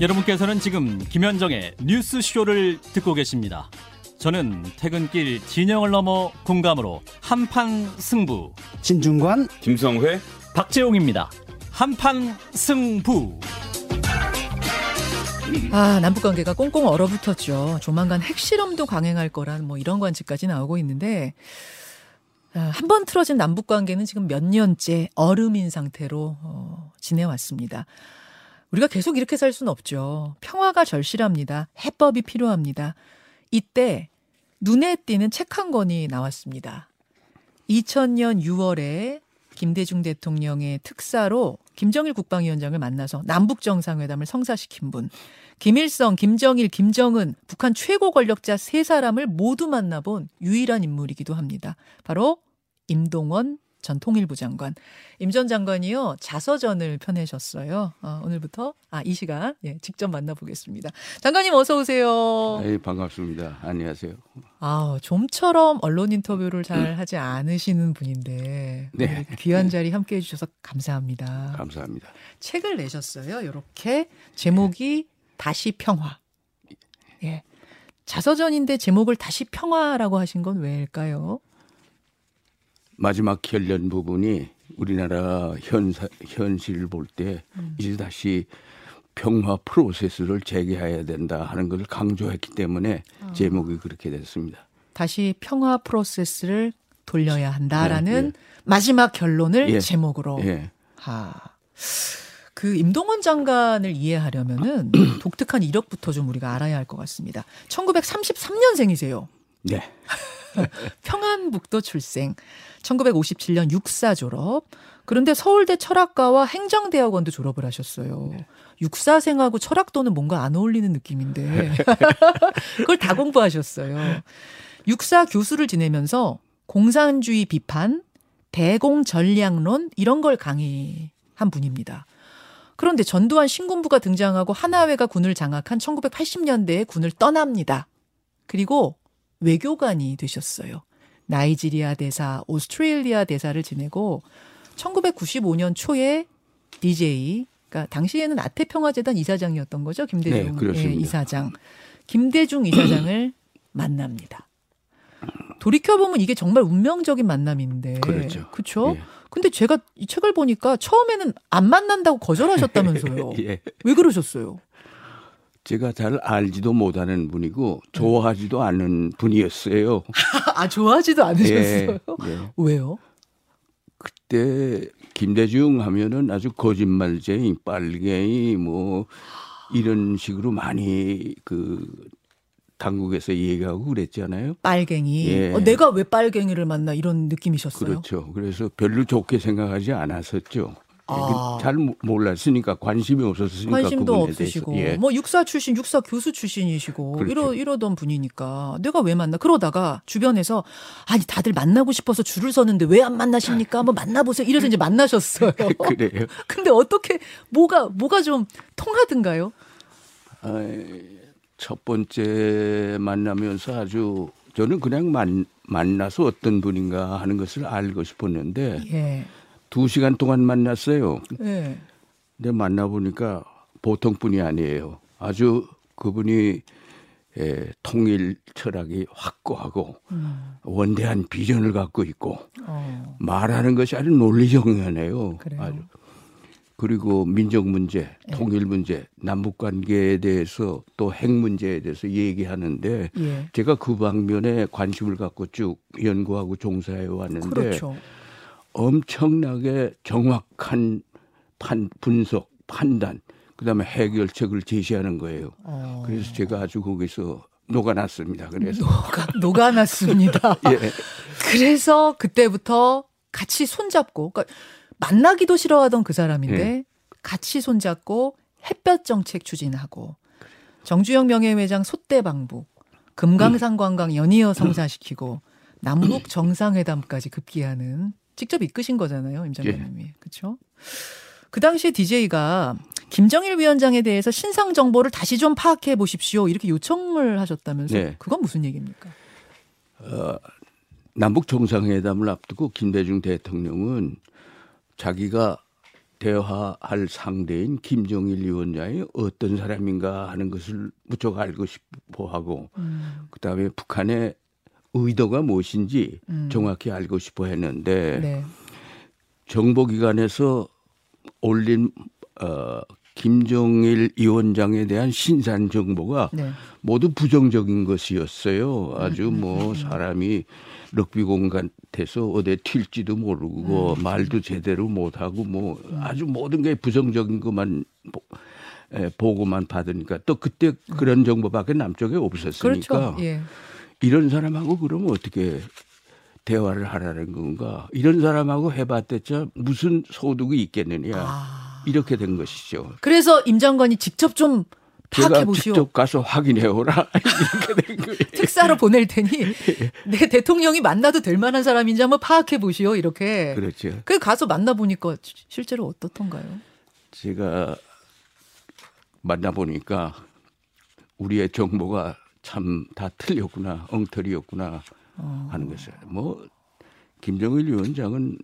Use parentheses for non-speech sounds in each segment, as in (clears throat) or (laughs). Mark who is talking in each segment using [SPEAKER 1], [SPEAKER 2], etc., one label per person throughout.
[SPEAKER 1] 여러분께서는 지금 김현정의 뉴스쇼를 듣고 계십니다. 저는 퇴근길 진영을 넘어 공감으로 한판 승부
[SPEAKER 2] 진중관
[SPEAKER 3] 김성회
[SPEAKER 1] 박재용입니다. 한판 승부
[SPEAKER 4] 아, 남북 관계가 꽁꽁 얼어붙었죠. 조만간 핵실험도 강행할 거란 뭐 이런 관측까지 나오고 있는데 아, 한번 틀어진 남북 관계는 지금 몇 년째 얼음인 상태로 어, 지내왔습니다. 우리가 계속 이렇게 살 수는 없죠. 평화가 절실합니다. 해법이 필요합니다. 이때 눈에 띄는 책 한 권이 나왔습니다. 2000년 6월에 김대중 대통령의 특사로 김정일 국방위원장을 만나서 남북 정상회담을 성사시킨 분. 김일성, 김정일, 김정은 북한 최고 권력자 세 사람을 모두 만나본 유일한 인물이기도 합니다. 바로 임동원 전 통일부 장관. 임 전 장관이요, 자서전을 펴내셨어요. 어, 오늘부터, 아, 이 시간, 예, 직접 만나보겠습니다. 장관님 어서 오세요.
[SPEAKER 5] 네, 반갑습니다. 안녕하세요.
[SPEAKER 4] 아, 좀처럼 언론 인터뷰를 잘 하지 않으시는 분인데,
[SPEAKER 5] 네.
[SPEAKER 4] 귀한 자리 함께 해 주셔서 감사합니다.
[SPEAKER 5] 감사합니다.
[SPEAKER 4] 책을 내셨어요. 이렇게 제목이 다시 평화. 예. 자서전인데 제목을 다시 평화라고 하신 건 왜일까요?
[SPEAKER 5] 마지막 결론 부분이 우리나라 현사, 현실을 볼때 이제 다시 평화 프로세스를 재개해야 된다 하는 것을 강조했기 때문에 제목이 그렇게 됐습니다.
[SPEAKER 4] 다시 평화 프로세스를 돌려야 한다라는
[SPEAKER 5] 네, 네.
[SPEAKER 4] 마지막 결론을
[SPEAKER 5] 예.
[SPEAKER 4] 제목으로.
[SPEAKER 5] 예.
[SPEAKER 4] 하. 그 임동원 장관을 이해하려면은 (clears throat) 독특한 이력부터 좀 우리가 알아야 할 것 같습니다. 1933년생이세요.
[SPEAKER 5] 네. (laughs) (laughs)
[SPEAKER 4] 평안북도 출생. 1957년 육사 졸업. 그런데 서울대 철학과와 행정대학원도 졸업을 하셨어요. 육사생하고 철학도는 뭔가 안 어울리는 느낌인데. (laughs) 그걸 다 공부하셨어요. 육사 교수를 지내면서 공산주의 비판, 대공 전략론 이런 걸 강의한 분입니다. 그런데 전두환 신군부가 등장하고 하나회가 군을 장악한 1980년대에 군을 떠납니다. 그리고 외교관이 되셨어요. 나이지리아 대사, 오스트레일리아 대사를 지내고 1995년 초에 DJ, 그러니까 당시에는 아태평화재단 이사장이었던 거죠. 김대중
[SPEAKER 5] 네.
[SPEAKER 4] 예, 이사장. 김대중 이사장을 (clears throat) 만납니다. 돌이켜보면 이게 정말 운명적인 만남인데.
[SPEAKER 5] 그렇죠.
[SPEAKER 4] 그쵸?
[SPEAKER 5] 예.
[SPEAKER 4] 근데 제가 이 책을 보니까 처음에는 안 만난다고 거절하셨다면서요. (laughs)
[SPEAKER 5] 예.
[SPEAKER 4] 왜 그러셨어요?
[SPEAKER 5] 제가 잘 알지도 못하는 분이고 좋아하지도 않는 분이었어요. (laughs)
[SPEAKER 4] 아, 좋아하지도 않으셨어요?
[SPEAKER 5] 예. 예.
[SPEAKER 4] 왜요?
[SPEAKER 5] 그때 김대중 하면은 아주 거짓말쟁이, 빨갱이 뭐 이런 식으로 많이 그 당국에서 얘기하고 그랬잖아요.
[SPEAKER 4] 빨갱이.
[SPEAKER 5] 예.
[SPEAKER 4] 어, 내가 왜 빨갱이를 만나 이런 느낌이셨어요?
[SPEAKER 5] 그렇죠. 그래서 별로 좋게 생각하지 않았었죠.
[SPEAKER 4] 아.
[SPEAKER 5] 잘 모- 몰랐으니까 관심이 없었으니까
[SPEAKER 4] 관심도 없으시고.
[SPEAKER 5] 예.
[SPEAKER 4] 뭐 육사 출신 육사 교수 출신이시고
[SPEAKER 5] 그렇죠.
[SPEAKER 4] 이러 이러던 분이니까 내가 왜 만나 그러다가 주변에서 아니 다들 만나고 싶어서 줄을 서는데 왜 안 만나십니까 한번 만나보세요 이래서 이제 만나셨어요 (laughs)
[SPEAKER 5] 그래요.
[SPEAKER 4] 근데 어떻게 뭐가 뭐가 좀 통하든가요
[SPEAKER 5] 아, 첫 번째 만나면서 아주 저는 그냥 만, 만나서 어떤 분인가 하는 것을 알고 싶었는데
[SPEAKER 4] 예
[SPEAKER 5] 두 시간 동안 만났어요.
[SPEAKER 4] 예.
[SPEAKER 5] 근데 만나보니까 보통 분이 아니에요. 아주 그분이 에, 통일 철학이 확고하고
[SPEAKER 4] 음.
[SPEAKER 5] 원대한 비전을 갖고 있고
[SPEAKER 4] 어.
[SPEAKER 5] 말하는 것이 아주 논리정연해요. 아주. 그리고 민족 문제, 통일 문제, 남북 관계에 대해서 또 핵 문제에 대해서 얘기하는데
[SPEAKER 4] 예.
[SPEAKER 5] 제가 그 방면에 관심을 갖고 쭉 연구하고 종사해 왔는데
[SPEAKER 4] 그렇죠
[SPEAKER 5] 엄청나게 정확한 판, 분석, 판단, 그 다음에 해결책을 제시하는 거예요.
[SPEAKER 4] 어.
[SPEAKER 5] 그래서 제가 아주 거기서 녹아났습니다. 그래서
[SPEAKER 4] 녹아, 녹아났습니다. (laughs)
[SPEAKER 5] 예.
[SPEAKER 4] 그래서 그때부터 같이 손잡고, 그러니까 만나기도 싫어하던 그 사람인데
[SPEAKER 5] 예.
[SPEAKER 4] 같이 손잡고 햇볕 정책 추진하고 정주영 명예회장 소대 방북, 금강산 관광 연이어 성사시키고 남북 정상회담까지 급기야는 직접 이끄신 거잖아요, 임 장관님이. 그렇죠? 그 당시에 DJ가 김정일 위원장에 대해서 신상 정보를 다시 좀 파악해 보십시오. 이렇게 요청을 하셨다면서
[SPEAKER 5] 네.
[SPEAKER 4] 그건 무슨 얘기입니까?
[SPEAKER 5] 남북 정상회담을 앞두고 김대중 대통령은 자기가 대화할 상대인 김정일 위원장이 어떤 사람인가 하는 것을 무척 알고 싶어 하고
[SPEAKER 4] 음.
[SPEAKER 5] 그다음에 북한의 의도가 무엇인지
[SPEAKER 4] 음.
[SPEAKER 5] 정확히 알고 싶어 했는데
[SPEAKER 4] 네.
[SPEAKER 5] 정보기관에서 올린 어, 김정일 위원장에 대한 신산 정보가
[SPEAKER 4] 네.
[SPEAKER 5] 모두 부정적인 것이었어요. 아주
[SPEAKER 4] 음,
[SPEAKER 5] 뭐 사람이 럭비공 같아서 어디 튈지도 모르고
[SPEAKER 4] 음.
[SPEAKER 5] 말도 제대로 못하고 뭐 아주 모든 게 부정적인 것만 보, 에, 보고만 받으니까 또 그때 그런 정보밖에 남쪽에 없었으니까
[SPEAKER 4] 음. 그렇죠. 예.
[SPEAKER 5] 이런 사람하고 그러면 어떻게 대화를 하라는 건가? 이런 사람하고 해봤댔자 무슨 소득이 있겠느냐?
[SPEAKER 4] 아.
[SPEAKER 5] 이렇게 된 것이죠.
[SPEAKER 4] 그래서 임 장관이 직접 좀 파악해
[SPEAKER 5] 제가
[SPEAKER 4] 보시오.
[SPEAKER 5] 직접 가서 확인해 오라 (laughs) 이렇게 된 거예요.
[SPEAKER 4] 특사로 보낼 테니 (laughs) 내 대통령이 만나도 될 만한 사람인지 한번 파악해 보시오. 이렇게.
[SPEAKER 5] 그렇죠.
[SPEAKER 4] 그 가서 만나 보니까 실제로 어떻던가요?
[SPEAKER 5] 제가 만나 보니까 우리의 정보가 참 다 틀렸구나, 엉터리였구나
[SPEAKER 4] 어.
[SPEAKER 5] 하는 것을. 뭐 김정일 위원장은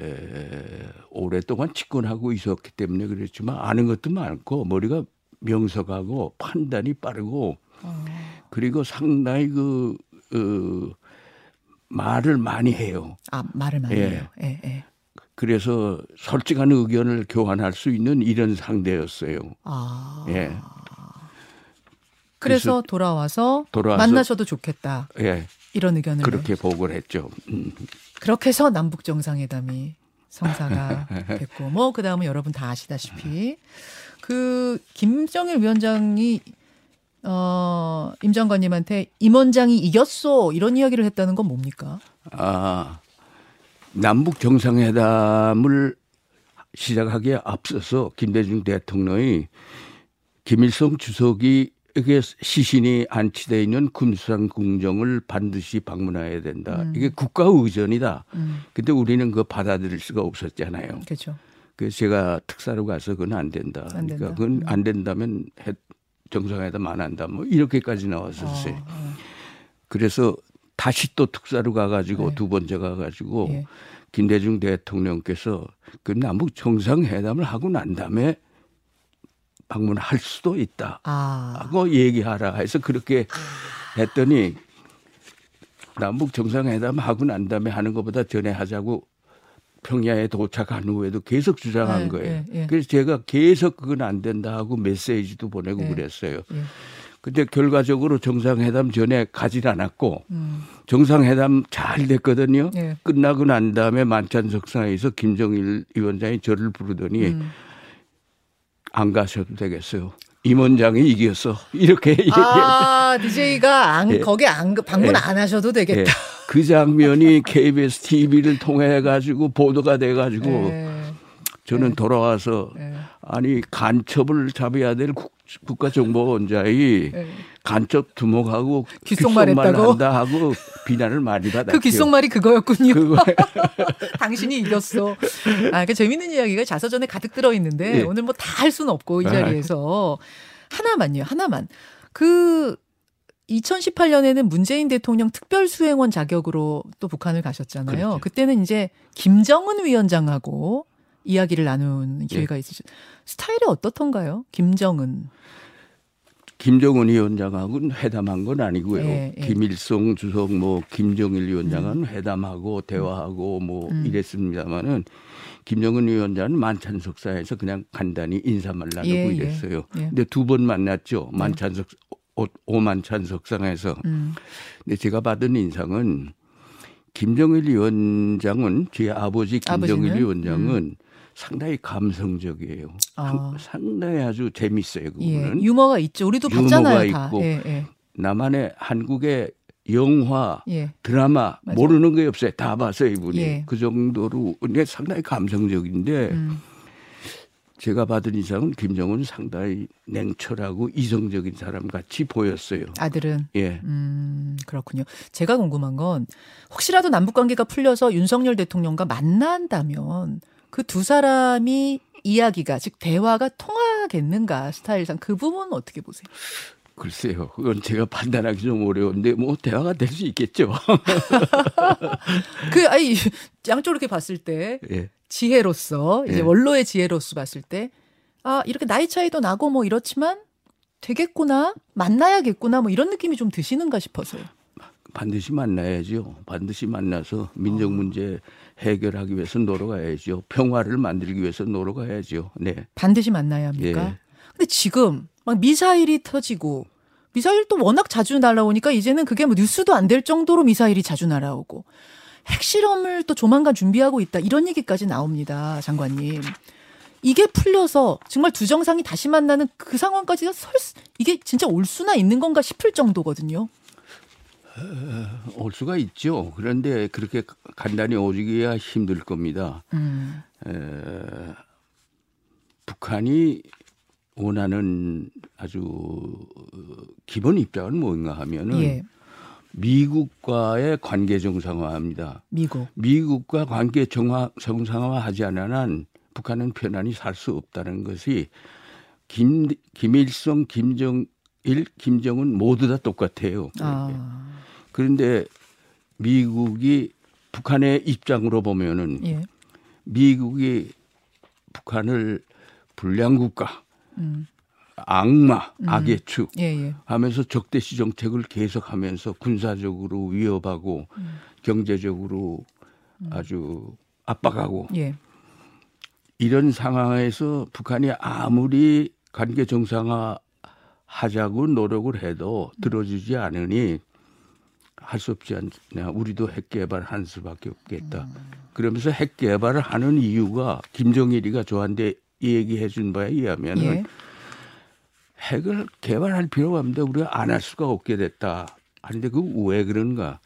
[SPEAKER 5] 에, 오랫동안 집권하고 있었기 때문에 그랬지만 아는 것도 많고 머리가 명석하고 판단이 빠르고
[SPEAKER 4] 어.
[SPEAKER 5] 그리고 상당히 그 어, 말을 많이 해요.
[SPEAKER 4] 아 말을 많이
[SPEAKER 5] 예.
[SPEAKER 4] 해요. 예, 예.
[SPEAKER 5] 그래서 솔직한 의견을 교환할 수 있는 이런 상대였어요.
[SPEAKER 4] 아.
[SPEAKER 5] 예.
[SPEAKER 4] 그래서 돌아와서,
[SPEAKER 5] 돌아와서-
[SPEAKER 4] 만나셔도 좋겠다.
[SPEAKER 5] 예.
[SPEAKER 4] 이런 의견을
[SPEAKER 5] 그렇게 보고를 했죠. 음.
[SPEAKER 4] 그렇게 해서 남북 정상회담이 성사가 (laughs) 됐고 뭐 그다음은 여러분 다 아시다시피 그 김정일 위원장이 어, 임 장관님한테 임 원장이 이겼어 이런 이야기를 했다는 건 뭡니까?
[SPEAKER 5] 아, 남북 정상회담을 시작하기에 앞서서 김대중 대통령이 김일성 주석이 에게 시신이 안치되어 있는 군수상 궁정을 반드시 방문해야 된다.
[SPEAKER 4] 음.
[SPEAKER 5] 이게 국가 의전이다.
[SPEAKER 4] 음,
[SPEAKER 5] 근데 우리는 그 받아들일 수가 없었잖아요.
[SPEAKER 4] 그렇죠.
[SPEAKER 5] 그래서 제가 특사로 가서 그건 안 된다.
[SPEAKER 4] 안 된다.
[SPEAKER 5] 그러니까 그건
[SPEAKER 4] 음.
[SPEAKER 5] 안 된다면 해- 정상회담 안 한다. 뭐 이렇게까지 나왔었어요.
[SPEAKER 4] 어, 어.
[SPEAKER 5] 그래서 다시 또 특사로 가가지고
[SPEAKER 4] 네.
[SPEAKER 5] 두 번째 가가지고
[SPEAKER 4] 예.
[SPEAKER 5] 김대중 대통령께서 그 남북 정상회담을 하고 난 다음에 방문할 수도 있다.
[SPEAKER 4] 아,
[SPEAKER 5] 하고 얘기하라 해서 그렇게 했더니 남북 정상회담 하고 난 다음에 하는 것보다 전에 하자고 평양에 도착한 후에도 계속 주장한
[SPEAKER 4] 네,
[SPEAKER 5] 거예요.
[SPEAKER 4] 네, 네.
[SPEAKER 5] 그래서 제가 계속 그건 안 된다 하고 메시지도 보내고
[SPEAKER 4] 네.
[SPEAKER 5] 그랬어요.
[SPEAKER 4] 예.
[SPEAKER 5] 근데 결과적으로 정상회담 전에 가질 않았고
[SPEAKER 4] 음,
[SPEAKER 5] 정상회담 잘 됐거든요.
[SPEAKER 4] 예.
[SPEAKER 5] 끝나고 난 다음에 만찬 석상에서 김정일 위원장이 저를 부르더니
[SPEAKER 4] 음.
[SPEAKER 5] 안 가셔도 되겠어요. 임 원장이 이겼어. 이렇게.
[SPEAKER 4] 아, DJ가 안,
[SPEAKER 5] 예.
[SPEAKER 4] 거기 안, 방문
[SPEAKER 5] 예.
[SPEAKER 4] 안 하셔도 되겠다.
[SPEAKER 5] 예. 그 장면이 KBS TV를 통해 가지고 보도가 돼 가지고
[SPEAKER 4] 예.
[SPEAKER 5] 저는 돌아와서
[SPEAKER 4] 예.
[SPEAKER 5] 아니 간첩을 잡아야 될 국, 국가정보원장이
[SPEAKER 4] 예.
[SPEAKER 5] 간첩 두목하고
[SPEAKER 4] 귓속말?
[SPEAKER 5] 한다 하고 비난을 많이 받았죠.
[SPEAKER 4] 그 귓속말이 그거였군요.
[SPEAKER 5] 그거 (laughs)
[SPEAKER 4] 당신이 이겼어. 아, 그 재밌는 이야기가 자서전에 가득 들어 있는데
[SPEAKER 5] 예.
[SPEAKER 4] 오늘 뭐 다 할 수는 없고 이
[SPEAKER 5] 아.
[SPEAKER 4] 자리에서 하나만요, 하나만. 그 2018년에는 문재인 대통령 특별수행원 자격으로 또 북한을 가셨잖아요.
[SPEAKER 5] 그렇죠.
[SPEAKER 4] 그때는 이제 김정은 위원장하고 이야기를 나눈 기회가 있으셨. 스타일이 어떻던가요? 김정은.
[SPEAKER 5] 김정은 위원장하고는 회담한 건 아니고요.
[SPEAKER 4] 예, 예.
[SPEAKER 5] 김일성 주석 뭐 김정일 위원장은 회담하고 대화하고 뭐
[SPEAKER 4] 음.
[SPEAKER 5] 이랬습니다마는 김정은 위원장은 만찬석사에서 그냥 간단히 인사만 나누고
[SPEAKER 4] 예, 예.
[SPEAKER 5] 이랬어요.
[SPEAKER 4] 예.
[SPEAKER 5] 근데 두 번 만났죠. 만찬석 오- 오만찬석상에서.
[SPEAKER 4] 음.
[SPEAKER 5] 근데 제가 받은 인상은 김정일 위원장은 제 아버지 김정일
[SPEAKER 4] 아버지는?
[SPEAKER 5] 위원장은 상당히 감성적이에요.
[SPEAKER 4] 아.
[SPEAKER 5] 상당히 아주 재밌어요.
[SPEAKER 4] 예,
[SPEAKER 5] 그거는.
[SPEAKER 4] 유머가 있죠. 우리도
[SPEAKER 5] 유머가
[SPEAKER 4] 봤잖아요, 다.
[SPEAKER 5] 있고.
[SPEAKER 4] 예, 예.
[SPEAKER 5] 나만의 한국의 영화,
[SPEAKER 4] 예.
[SPEAKER 5] 드라마
[SPEAKER 4] 맞아요.
[SPEAKER 5] 모르는 게 없어요. 다 봤어요 이분이.
[SPEAKER 4] 예.
[SPEAKER 5] 그 정도로 근데 상당히 감성적인데
[SPEAKER 4] 음.
[SPEAKER 5] 제가 받은 인상은 김정은 상당히 냉철하고 이성적인 사람 같이 보였어요.
[SPEAKER 4] 아들은
[SPEAKER 5] 예.
[SPEAKER 4] 음, 그렇군요. 제가 궁금한 건 혹시라도 남북 관계가 풀려서 윤석열 대통령과 만난다면 그 두 사람이 이야기가 즉 대화가 통하겠는가 스타일상 그 부분은 어떻게 보세요?
[SPEAKER 5] 글쎄요. 그건 제가 판단하기 좀 어려운데 뭐 대화가 될 수 있겠죠. (laughs)
[SPEAKER 4] 그 아니 양쪽으로 이렇게 봤을 때
[SPEAKER 5] 예.
[SPEAKER 4] 지혜로서 이제
[SPEAKER 5] 예.
[SPEAKER 4] 원로의 지혜로서 봤을 때 아, 이렇게 나이 차이도 나고 뭐 이렇지만 되겠구나. 만나야겠구나. 뭐 이런 느낌이 좀 드시는가 싶어서요.
[SPEAKER 5] 반드시 만나야죠. 반드시 만나서 민족 문제 해결하기 위해서 노력해야죠. 평화를 만들기 위해서 노력해야죠. 네.
[SPEAKER 4] 반드시 만나야 합니까?
[SPEAKER 5] 예.
[SPEAKER 4] 근데 지금 막 미사일이 터지고 미사일 또 워낙 자주 날아오니까 이제는 그게 뭐 뉴스도 안 될 정도로 미사일이 자주 날아오고 핵실험을 또 조만간 준비하고 있다 이런 얘기까지 나옵니다, 장관님. 이게 풀려서 정말 두 정상이 다시 만나는 그 상황까지 설 수- 이게 진짜 올 수나 있는 건가 싶을 정도거든요.
[SPEAKER 5] 올 수가 있죠. 그런데 그렇게 간단히 오지기야 힘들 겁니다.
[SPEAKER 4] 음.
[SPEAKER 5] 에, 북한이 원하는 아주 기본 입장은 뭔가 하면은
[SPEAKER 4] 예.
[SPEAKER 5] 미국과의 관계 정상화합니다.
[SPEAKER 4] 미국.
[SPEAKER 5] 미국과 관계 정화, 정상화하지 않은 한 북한은 편안히 살 수 없다는 것이 김, 김일성, 김정일, 김정은 모두 다 똑같아요.
[SPEAKER 4] 아.
[SPEAKER 5] 그런데 미국이 북한의 입장으로 보면은
[SPEAKER 4] 예.
[SPEAKER 5] 미국이 북한을 불량국가,
[SPEAKER 4] 음.
[SPEAKER 5] 악마, 악의 축
[SPEAKER 4] 예, 예.
[SPEAKER 5] 하면서 적대시 정책을 계속하면서 군사적으로 위협하고
[SPEAKER 4] 음.
[SPEAKER 5] 경제적으로 아주 압박하고
[SPEAKER 4] 예.
[SPEAKER 5] 이런 상황에서 북한이 아무리 관계 정상화 하자고 노력을 해도 들어주지 않으니 할 수 없지 않냐. 우리도 핵 개발할 수밖에 없겠다. 그러면서 핵 개발을 하는 이유가 김정일이가 저한테 얘기해 준 바에 의하면은
[SPEAKER 4] 예.
[SPEAKER 5] 핵을 개발할 필요가 없는데 우리가 안 할 수가 없게 됐다. 아닌데 그 왜 그런가?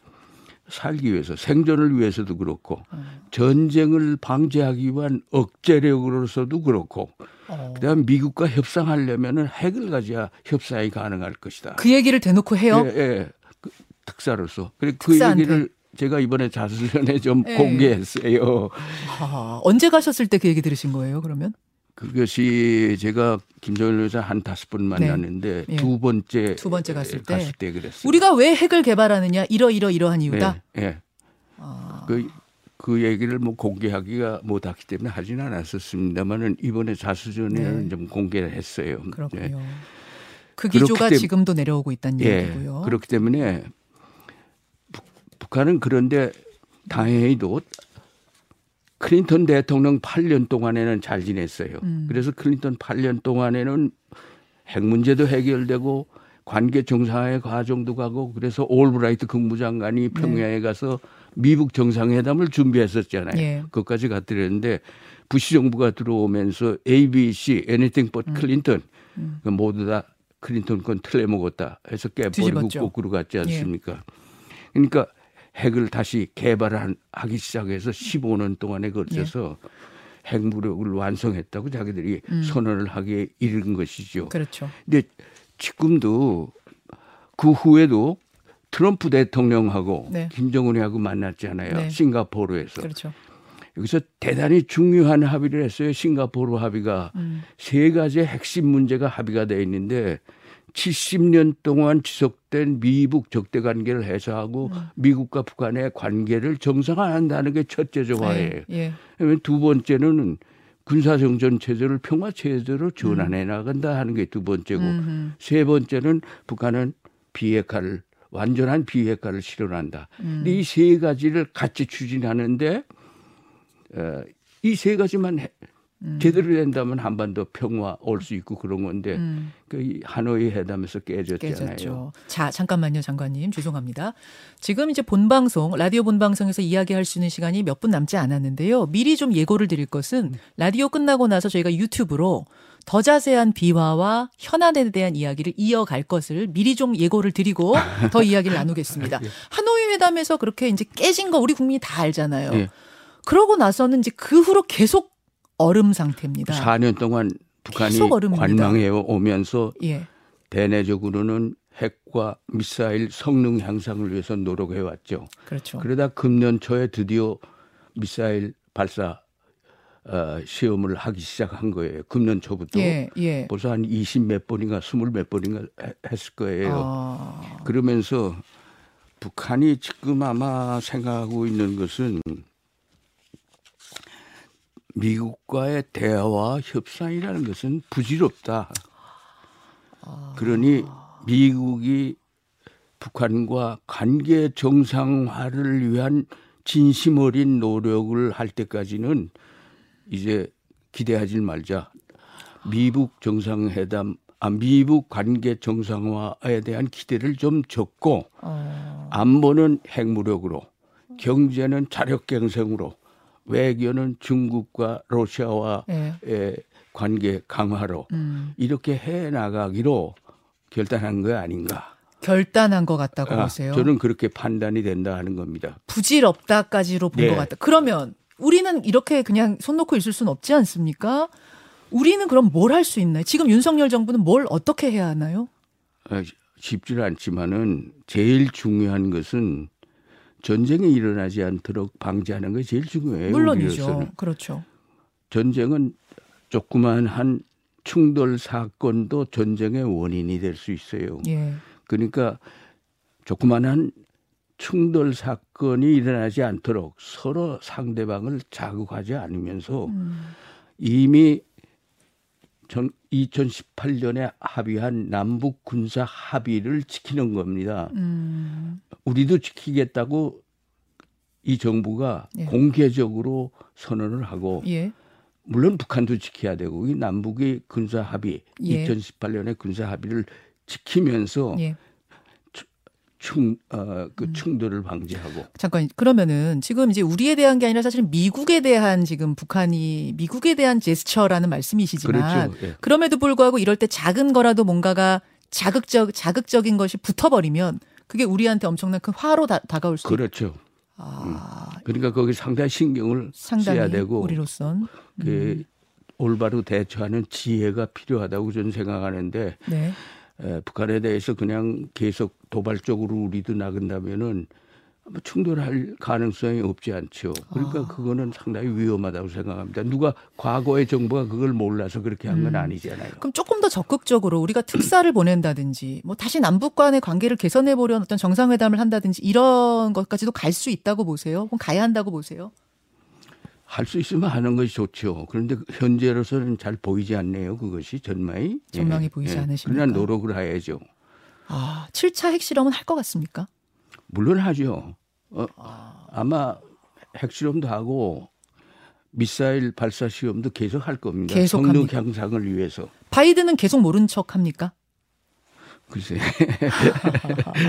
[SPEAKER 5] 살기 위해서 생존을 위해서도 그렇고 전쟁을 방지하기 위한 억제력으로서도 그렇고
[SPEAKER 4] 어.
[SPEAKER 5] 그다음 미국과 협상하려면은 핵을 가져야 협상이 가능할 것이다.
[SPEAKER 4] 그 얘기를 대놓고 해요.
[SPEAKER 5] 예, 예. 그 특사로서. 그래 그
[SPEAKER 4] 특사한테.
[SPEAKER 5] 얘기를 제가 이번에 자수전에 좀
[SPEAKER 4] 예.
[SPEAKER 5] 공개했어요.
[SPEAKER 4] 아, 언제 가셨을 때 그 얘기 들으신 거예요, 그러면?
[SPEAKER 5] 그것이 제가 김정일 여사 한 다섯 번 만났는데
[SPEAKER 4] 예.
[SPEAKER 5] 두 번째
[SPEAKER 4] 두 번째 갔을 때.
[SPEAKER 5] 갔을 때 그랬어요.
[SPEAKER 4] 우리가 왜 핵을 개발하느냐 이러 이러 이러한 이유다.
[SPEAKER 5] 예. 예.
[SPEAKER 4] 아,
[SPEAKER 5] 그, 그 얘기를 뭐 공개하기가 못하기 때문에 하진 않았었습니다만은 이번에 자수전에는
[SPEAKER 4] 네.
[SPEAKER 5] 좀 공개를 했어요.
[SPEAKER 4] 그렇군요.
[SPEAKER 5] 예.
[SPEAKER 4] 그 기조가
[SPEAKER 5] 때문-
[SPEAKER 4] 지금도 내려오고 있다는
[SPEAKER 5] 예.
[SPEAKER 4] 얘기고요.
[SPEAKER 5] 그렇기 때문에 북- 북한은 그런데 당연히도 클린턴 대통령 8년 동안에는 잘 지냈어요.
[SPEAKER 4] 음.
[SPEAKER 5] 그래서 클린턴 8년 동안에는 핵 문제도 해결되고 관계 정상화의 과정도 가고 그래서 올브라이트 국무장관이 평양에 가서 미국 정상회담을 준비했었잖아요.
[SPEAKER 4] 예.
[SPEAKER 5] 그것까지 갔더랬는데 부시 정부가 들어오면서 ABC, Anything but Clinton 그 모두 다 클린턴 건 틀려 먹었다 해서 깨버리고
[SPEAKER 4] 뒤집었죠.
[SPEAKER 5] 거꾸로 갔지 않습니까? 그러니까 핵을 다시 개발을 한- 하기 시작해서 15년 동안에 걸쳐서 핵무력을 완성했다고 자기들이 선언을 하기에 이른 것이죠.
[SPEAKER 4] 그렇죠.
[SPEAKER 5] 근데 지금도 그 후에도 트럼프 대통령하고
[SPEAKER 4] 네.
[SPEAKER 5] 김정은이하고 만났잖아요.
[SPEAKER 4] 네.
[SPEAKER 5] 싱가포르에서.
[SPEAKER 4] 그렇죠.
[SPEAKER 5] 여기서 대단히 중요한 합의를 했어요. 싱가포르 합의가
[SPEAKER 4] 음.
[SPEAKER 5] 세 가지의 핵심 문제가 합의가 돼 있는데 70년 동안 지속된 미북 적대 관계를 해소하고
[SPEAKER 4] 음.
[SPEAKER 5] 미국과 북한의 관계를 정상화한다는 게 첫째 조화예요.
[SPEAKER 4] 예.
[SPEAKER 5] 그러면 두 번째는 군사정전 체제를 평화 체제로 전환해 나간다 하는 게 두 번째고
[SPEAKER 4] 음흠.
[SPEAKER 5] 세 번째는 북한은 비핵화를 완전한 비핵화를 실현한다.
[SPEAKER 4] 음.
[SPEAKER 5] 근데 이세 가지를 같이 추진하는데 어, 이세 가지만 해- 제대로 된다면 한반도 평화 올 수 있고 그런 건데
[SPEAKER 4] 음.
[SPEAKER 5] 그이 하노이 회담에서 깨졌잖아요.
[SPEAKER 4] 깨졌죠. 자, 잠깐만요, 장관님. 죄송합니다. 지금 이제 본방송, 라디오 본방송에서 이야기할 수 있는 시간이 몇 분 남지 않았는데요. 미리 좀 예고를 드릴 것은 라디오 끝나고 나서 저희가 유튜브로 더 자세한 비화와 현안에 대한 이야기를 이어갈 것을 미리 좀 예고를 드리고 (laughs) 더 이야기를 나누겠습니다. 하노이 회담에서 그렇게 이제 깨진 거 우리 국민이 다 알잖아요.
[SPEAKER 5] 예.
[SPEAKER 4] 그러고 나서는 이제 그 후로 계속 얼음 상태입니다.
[SPEAKER 5] 4년 동안 북한이. 관망해 오면서
[SPEAKER 4] 예.
[SPEAKER 5] 대내적으로는 핵과 미사일 성능 향상을 위해서 노력해 왔죠.
[SPEAKER 4] 그렇죠.
[SPEAKER 5] 그러다 금년 초에 드디어 미사일 발사 어, 시험을 하기 시작한 거예요. 금년 초부터
[SPEAKER 4] 예, 예.
[SPEAKER 5] 벌써 한 20 몇 번인가 20 몇 번인가 해- 했을 거예요.
[SPEAKER 4] 아,
[SPEAKER 5] 그러면서 북한이 지금 아마 생각하고 있는 것은 미국과의 대화와 협상이라는 것은 부질없다. 그러니 미국이 북한과 관계 정상화를 위한 진심 어린 노력을 할 때까지는 이제 기대하지 말자. 미국 정상회담, 아, 미국 관계 정상화에 대한 기대를 좀 적고
[SPEAKER 4] 어.
[SPEAKER 5] 안보는 핵무력으로, 경제는 자력갱생으로, 외교는 중국과 러시아와
[SPEAKER 4] 예.
[SPEAKER 5] 의 관계 강화로
[SPEAKER 4] 음.
[SPEAKER 5] 이렇게 해 나가기로 결단한 거 아닌가?
[SPEAKER 4] 결단한 것 같다고
[SPEAKER 5] 아,
[SPEAKER 4] 보세요.
[SPEAKER 5] 저는 그렇게 판단이 된다 하는 겁니다.
[SPEAKER 4] 부질없다까지로 본것
[SPEAKER 5] 네.
[SPEAKER 4] 같다. 그러면 우리는 이렇게 그냥 손 놓고 있을 수는 없지 않습니까? 우리는 그럼 뭘 할 수 있나요? 지금 윤석열 정부는 뭘 어떻게 해야 하나요?
[SPEAKER 5] 아, 쉽지는 않지만은 제일 중요한 것은 전쟁이 일어나지 않도록 방지하는 게 제일 중요해요.
[SPEAKER 4] 물론이죠.
[SPEAKER 5] 우리로서는.
[SPEAKER 4] 그렇죠.
[SPEAKER 5] 전쟁은 조그만 한 충돌 사건도 전쟁의 원인이 될 수 있어요.
[SPEAKER 4] 예.
[SPEAKER 5] 그러니까 조그만한 충돌 사건이 일어나지 않도록 서로 상대방을 자극하지 않으면서
[SPEAKER 4] 음.
[SPEAKER 5] 이미 전 2018년에 합의한 남북 군사 합의를 지키는 겁니다.
[SPEAKER 4] 음.
[SPEAKER 5] 우리도 지키겠다고 이 정부가
[SPEAKER 4] 예.
[SPEAKER 5] 공개적으로 선언을 하고
[SPEAKER 4] 예.
[SPEAKER 5] 물론 북한도 지켜야 되고 이 남북의 군사 합의
[SPEAKER 4] 예.
[SPEAKER 5] 2018년에 군사 합의를 지키면서
[SPEAKER 4] 예.
[SPEAKER 5] 충, 어,
[SPEAKER 4] 음.
[SPEAKER 5] 그 충돌을 방지하고
[SPEAKER 4] 잠깐 그러면은 지금 이제 우리에 대한 게 아니라 사실은 미국에 대한 지금 북한이 미국에 대한 제스처라는 말씀이시지만
[SPEAKER 5] 그렇죠. 예.
[SPEAKER 4] 그럼에도 불구하고 이럴 때 작은 거라도 뭔가가 자극적 자극적인 것이 붙어버리면 그게 우리한테 엄청난 큰 화로 다, 가올수 있.
[SPEAKER 5] 그렇죠.
[SPEAKER 4] 아,
[SPEAKER 5] 그러니까 거기 상당히 신경을
[SPEAKER 4] 상당히
[SPEAKER 5] 써야 되고
[SPEAKER 4] 우리로선
[SPEAKER 5] 그 올바로 대처하는 지혜가 필요하다고 저는 생각하는데
[SPEAKER 4] 네.
[SPEAKER 5] 에, 북한에 대해서 그냥 계속 도발적으로 우리도 나간다면은 뭐 충돌할 가능성이 없지 않죠. 그러니까
[SPEAKER 4] 아.
[SPEAKER 5] 그거는 상당히 위험하다고 생각합니다. 누가 과거의 정부가 그걸 몰라서 그렇게 한건
[SPEAKER 4] 음.
[SPEAKER 5] 아니잖아요.
[SPEAKER 4] 그럼 조금 더 적극적으로 우리가 특사를 보낸다든지 뭐 다시 남북 간의 관계를 개선해 보려는 어떤 정상회담을 한다든지 이런 것까지도 갈 수 있다고 보세요? 그럼 가야 한다고 보세요?
[SPEAKER 5] 할 수 있으면 하는 것이 좋죠. 그런데 현재로서는 잘 보이지 않네요. 그것이 전망이.
[SPEAKER 4] 전망이 보이지 않으십니까?
[SPEAKER 5] 그러나 노력을 해야죠.
[SPEAKER 4] 아, 7차 핵실험은 할 것 같습니까?
[SPEAKER 5] 물론 하죠. 어, 아마 핵실험도 하고 미사일 발사 시험도 계속 할 겁니다.
[SPEAKER 4] 계속
[SPEAKER 5] 성능
[SPEAKER 4] 합니까?
[SPEAKER 5] 향상을 위해서.
[SPEAKER 4] 바이든은 계속 모른 척 합니까?
[SPEAKER 5] 글쎄. (laughs)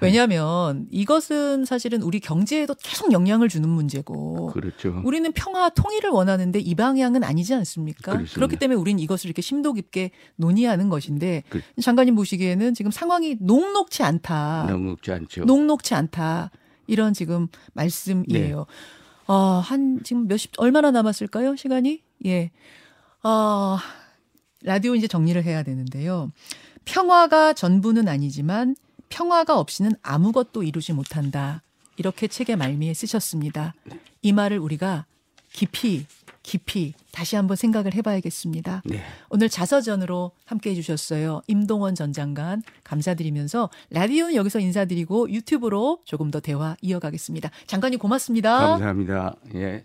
[SPEAKER 4] 왜냐하면 이것은 사실은 우리 경제에도 계속 영향을 주는 문제고
[SPEAKER 5] 그렇죠.
[SPEAKER 4] 우리는 평화 통일을 원하는데 이 방향은 아니지 않습니까?
[SPEAKER 5] 그렇습니다.
[SPEAKER 4] 그렇기 때문에 우리는 이것을 이렇게 심도 깊게 논의하는 것인데
[SPEAKER 5] 그-
[SPEAKER 4] 장관님 보시기에는 지금 상황이 녹록치 않다.
[SPEAKER 5] 녹록지 않죠.
[SPEAKER 4] 녹록치 않다. 이런 지금 말씀이에요.
[SPEAKER 5] 네.
[SPEAKER 4] 어, 한 지금 몇십 얼마나 남았을까요? 시간이? 예. 어, 라디오 이제 정리를 해야 되는데요. 평화가 전부는 아니지만 평화가 없이는 아무것도 이루지 못한다. 이렇게 책의 말미에 쓰셨습니다. 이 말을 우리가 깊이 깊이 다시 한번 생각을 해봐야겠습니다.
[SPEAKER 5] 네.
[SPEAKER 4] 오늘 자서전으로 함께 해주셨어요. 임동원 전 장관 감사드리면서 라디오는 여기서 인사드리고 유튜브로 조금 더 대화 이어가겠습니다. 장관님 고맙습니다.
[SPEAKER 5] 감사합니다. 예.